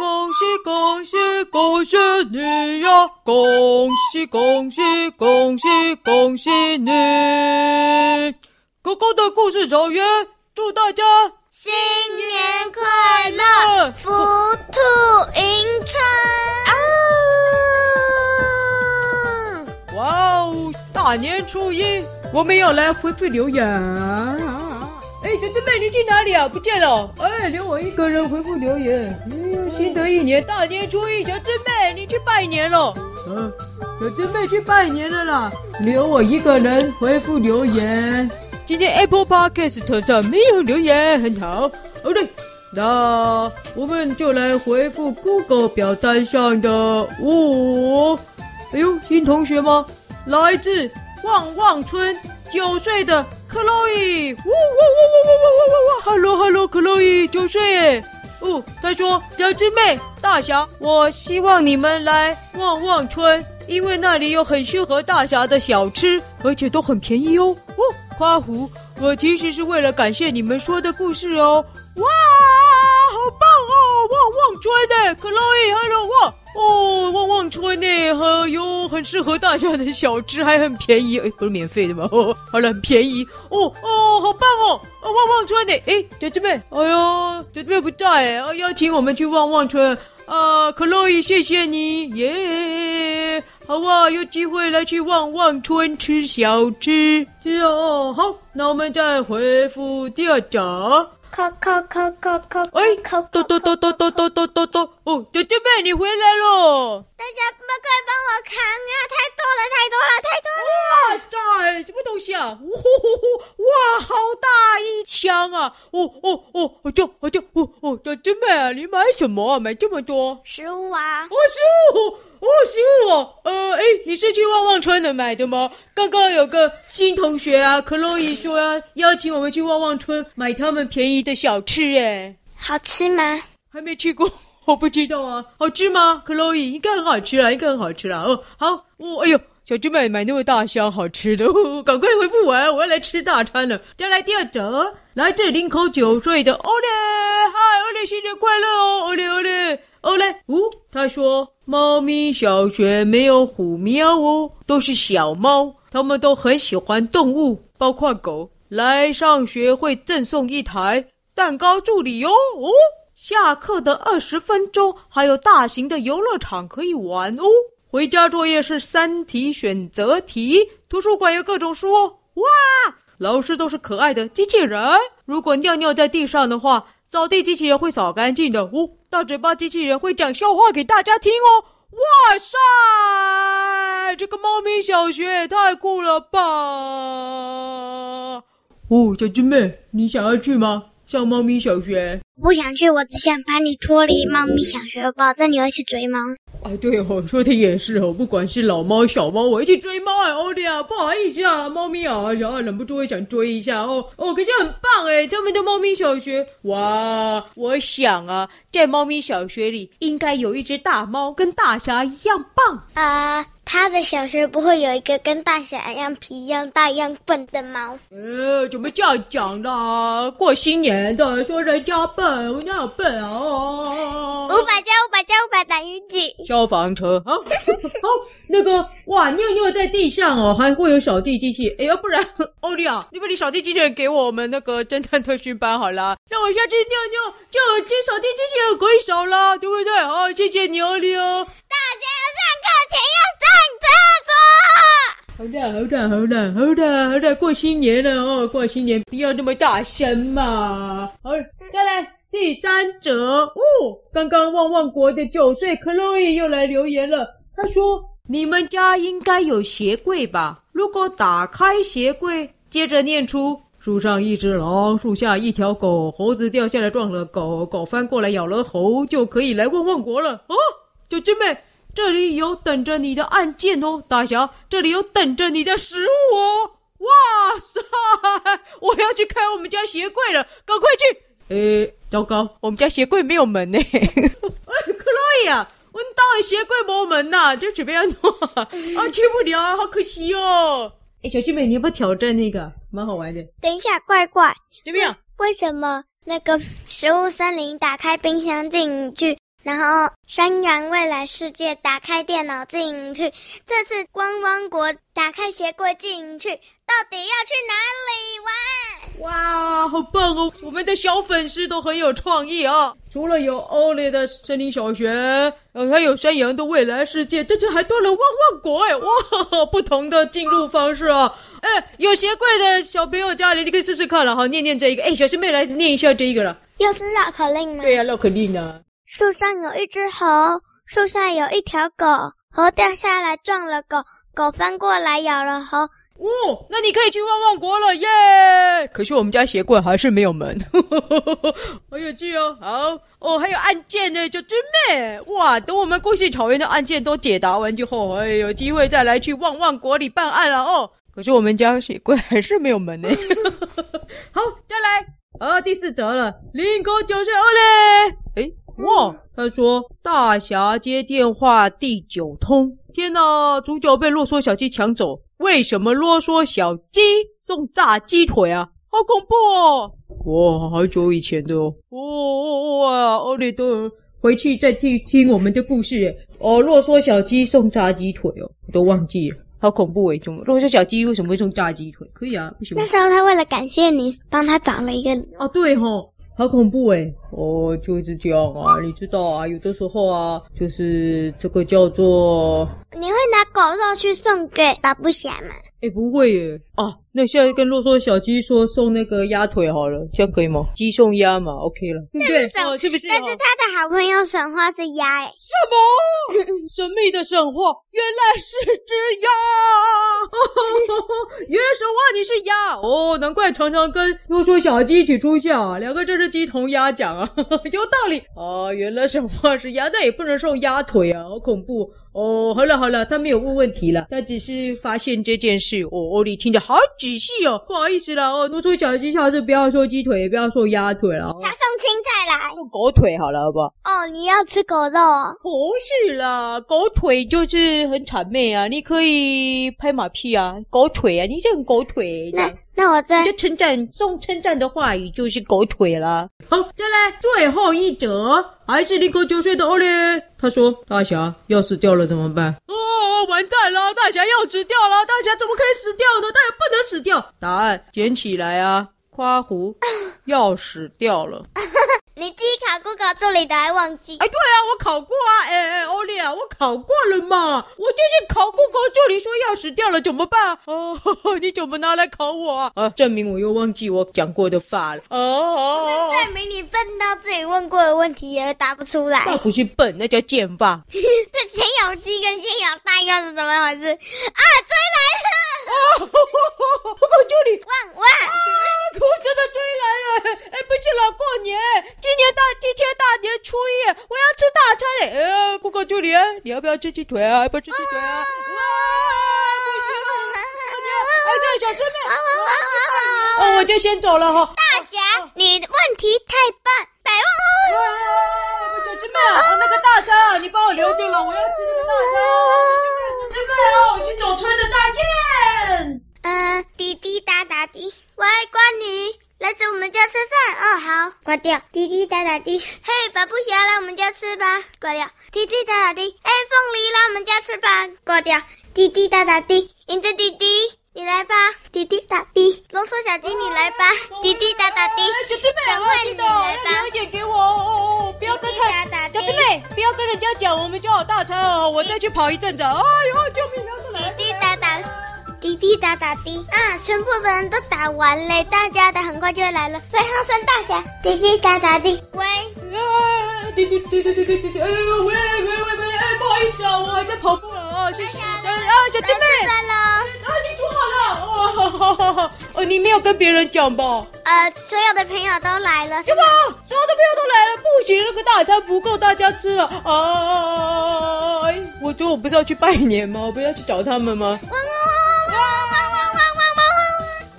恭喜恭喜恭喜你呀！恭喜恭喜恭喜恭喜你！狗狗的故事草原，祝大家新年快乐，福兔迎春！哇哦，大年初一，我们要来回复留言。哎，小狮妹，你去哪里啊？不见了！哎，留我一个人回复留言。嗯，一年大年初一，小狮妹，你去拜年了。嗯、啊，小狮妹去拜年了啦，留我一个人回复留言。今天 Apple Podcast 上没有留言，很好。哦对，那我们就来回复 Google 表单上的哦。哎呦，新同学吗？来自旺旺村九岁的。克洛伊，呜呜呜呜呜呜呜呜，Hello Hello，克洛伊九岁耶。哦，他说小师妹、大侠，我希望你们来旺旺村，因为那里有很适合大侠的小吃，而且都很便宜哦。哦，夸胡，我其实是为了感谢你们说的故事哦。哇，好棒哦，旺旺村的克洛伊，Hello 旺。哦，旺旺村，适合大家的小吃，还很便宜。哎，不是免费的吗？哦，好了，很便宜。哦哦，好棒哦！旺旺村的，哎，小狮妹，哎呦，姐姐妹不在哎，邀请我们去旺旺村啊，克洛伊，谢谢你耶！好啊，有机会来去旺旺村吃小吃。这样哦，好，那我们再回复第二章。扣扣扣扣扣！哎，扣扣扣扣扣扣扣扣扣！哦，小姐妹，你回来了！大家快帮我扛啊！太多了，太多了，太多了！哇塞，什么东西啊？呜呼呼呼！哇，好大一箱啊！哦哦哦，好重，好重！哦哦，小姐妹，你买什么啊？买这么多？食物啊！哦，食物。哦，食物哦，呃，哎，你是去旺旺村的买的吗？刚刚有个新同学啊，克洛伊说啊邀请我们去旺旺村买他们便宜的小吃，哎，好吃吗？还没去过，我不知道啊，好吃吗？克洛伊应该很好吃啊，应该很好吃啦。哦，好，哦，哎呦，小猪妹买那么大箱好吃的，哦，赶快回复我，我要来吃大餐了。再来第二则，来自林口九岁的欧雷，嗨，欧雷，新年快乐哦，欧雷，欧雷。哦嘞，呜、哦，他说猫咪小学没有虎喵哦，都是小猫，他们都很喜欢动物，包括狗。来上学会赠送一台蛋糕助理哦。哦，下课的二十分钟还有大型的游乐场可以玩哦。回家作业是三题选择题，图书馆有各种书哦。哇，老师都是可爱的机器人，如果尿尿在地上的话，扫地机器人会扫干净的哦。大嘴巴机器人会讲笑话给大家听哦！哇塞，这个猫咪小学也太酷了吧！哦，小猪妹，你想要去吗？上猫咪小学？不想去，我只想把你脱离猫咪小学，我保证你会去追猫。哎，对哦，说的也是哦，不管是老猫小猫，我一起追猫哎，欧弟啊，不好意思啊，猫咪啊，然后忍不住会想追一下哦哦，可是很棒哎，他们的猫咪小学，哇，我想啊，在猫咪小学里应该有一只大猫，跟大侠一样棒啊。他的小学不会有一个跟大侠一样皮一样大一样笨的猫？呃，怎么这样讲呢？过新年的说人家笨，人家有笨啊？五百加五百加五百等于几？消防车啊！好，那个哇，尿尿在地上哦，还会有扫地机器。哎呀，不然欧丽啊，你把你扫地机器人给我们那个侦探特训班好了，让我下次尿尿就有这扫地机器人可以扫了，对不对？好，谢谢你欧丽哦。渴，钱要上课前要。好的，好的，好的，好的，好的，过新年了哦，过新年不要那么大声嘛。好，再来第三则哦。刚刚旺旺国的九岁克洛伊又来留言了，他说：“你们家应该有鞋柜吧？如果打开鞋柜，接着念出树上一只狼，树下一条狗，猴子掉下来撞了狗，狗翻过来咬了猴，就可以来旺旺国了。”哦，小狮妹。这里有等着你的案件哦，大侠，这里有等着你的食物哦！哇塞，我要去开我们家鞋柜了，赶快去！诶，糟糕，我们家鞋柜没有门呢。哎，克洛伊啊，我们当然鞋柜没有门呐，就准备要弄啊，去不了啊，好可惜哦。哎，小狮妹，你要不要挑战那个？蛮好玩的。等一下，怪怪，怎么样？为什么那个食物森林打开冰箱进去？然后山羊未来世界打开电脑进去，这次汪汪国打开鞋柜进去，到底要去哪里玩？哇，好棒哦！我们的小粉丝都很有创意啊！除了有欧雷的森林小学，呃，还有山羊的未来世界，这次还多了汪汪国哎！哇，不同的进入方式啊！哎，有鞋柜的小朋友家里，你可以试试看了，哈，念念这一个。哎，小师妹来念一下这一个了。又是绕口令吗？对呀、啊，绕口令啊。树上有一只猴，树下有一条狗，猴掉下来撞了狗，狗翻过来咬了猴。哦，那你可以去旺旺国了耶！可是我们家鞋柜还是没有门，好有趣哦。好哦，还有案件呢，小师妹。哇，等我们故事草原的案件都解答完之后，哎，有机会再来去旺旺国里办案了哦。可是我们家鞋柜还是没有门呢。好，再来。啊，第四则了，林口九岁二嘞。哎。哇！他说：“大侠接电话第九通，天哪！主角被啰嗦小鸡抢走，为什么啰嗦小鸡送炸鸡腿啊？好恐怖哦！哇，好久以前的哦。哦哇，欧里都回去再听听我们的故事。哦，啰嗦小鸡送炸鸡腿哦，我都忘记了，好恐怖诶！怎么啰嗦小鸡为什么会送炸鸡腿？可以啊，不行。那时候他为了感谢你，帮他找了一个哦，对吼、哦。”好恐怖诶哦，就一直讲啊，你知道啊，有的时候啊，就是这个叫做，你会拿狗肉去送给巴布侠吗？诶不会耶啊。那现在跟啰嗦小鸡说送那个鸭腿好了，这样可以吗？鸡送鸭嘛，OK 了。对，哦，是不是？但是他的好朋友神话是鸭诶。什么？神秘的神话，原来是只鸭。原来神话你是鸭哦，难怪常常跟啰嗦小鸡一起出现啊，两个这是鸡同鸭讲啊，有道理啊。原来神话是鸭，但也不能送鸭腿啊，好恐怖哦。好了好了，他没有问问题了，他只是发现这件事。哦，欧里听着好。仔细哦，不好意思啦哦，多说小鸡，下次不要说鸡腿，也不要说鸭腿了。他送青菜来，送狗腿好了，好不好？哦，你要吃狗肉哦？不是啦，狗腿就是很谄媚啊，你可以拍马屁啊，狗腿啊，你这个狗腿。那那我再就称赞，送称赞的话语就是狗腿了。好，再来最后一折，还是林口九岁的奥利，他说：“大侠要死掉了怎么办？”哦，完蛋了！大侠要死掉了！大侠怎么可以死掉呢？大侠不能死掉！答案捡起来啊！夸胡 要死掉了。你自己考 Google 助理的还忘记？哎，对啊，我考过啊！哎哎，欧丽啊，我考过了嘛！我就是考 Google 助理说要死掉了，怎么办？哦，呵呵，你怎么拿来考我啊？啊，证明我又忘记我讲过的话了。哦证明你笨到自己问过的问题也答不出来。那不是笨，那叫健忘。这先咬鸡跟先咬蛋又是怎么回事？啊，追来了！哦，Google 助理，汪汪！啊，我真的追年。今年大今天大年初一，我要吃大餐诶！呃，Google 助理，你要不要吃鸡腿啊？要不要吃鸡腿啊？哇！哎，这位小师妹，哦，我就先走了哈。大侠，你的问题太棒，百万哦！小师妹啊，那个大餐你帮我留着了，我要吃那个大餐。小师妹哦，我去走村了，再见。嗯，滴滴答答滴，我爱关你。来着我们家吃饭。哦，好，挂掉。滴滴答答滴，嘿，巴布鞋来我们家吃吧，挂掉。滴滴答答滴，哎，凤梨来我们家吃吧，挂掉。滴滴答答滴，银子弟弟你来吧，滴滴答滴，啰嗦小鸡你来吧，滴滴答答滴，神话你来吧，留一点给我哦，不要跟太小弟妹，不要跟人家讲，我们家好大餐哦，我再去跑一阵子，哎呦，救命啊！滴答。滴滴答答滴啊！全部的人都打完嘞，大家的很快就会来了。最后剩大侠，滴滴答答滴，喂，啊，滴滴滴滴滴滴滴，哎呦，喂喂喂喂，哎，不好意思啊，我还在跑步了啊，谢谢。啊，小姐妹，来了，啊，你煮好了，哦，好好好好，哦，你没有跟别人讲吧？呃，所有的朋友都来了，什么？所有的朋友都来了，不行，那个大餐不够大家吃了啊！哎，我说我不是要去拜年吗？我不是要去找他们吗？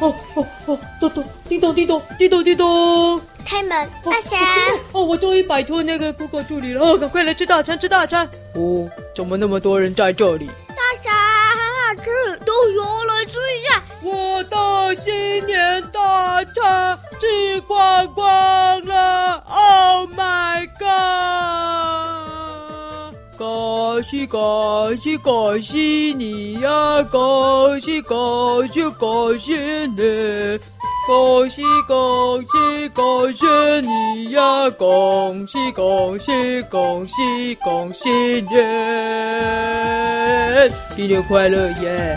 哦哦哦！咚咚，叮咚叮咚，叮咚叮咚，开门，大侠！哦，我终于摆脱那个 Google 助理了！哦，赶快来吃大餐，吃大餐！哦，怎么那么多人在这里？大侠，很好吃，都有来吃一下。我的新年大餐吃光光了！Oh my god！恭喜恭喜恭喜你呀！恭喜恭喜恭喜你！恭喜恭喜恭喜你呀！恭喜恭喜恭喜恭喜你！新年快乐耶！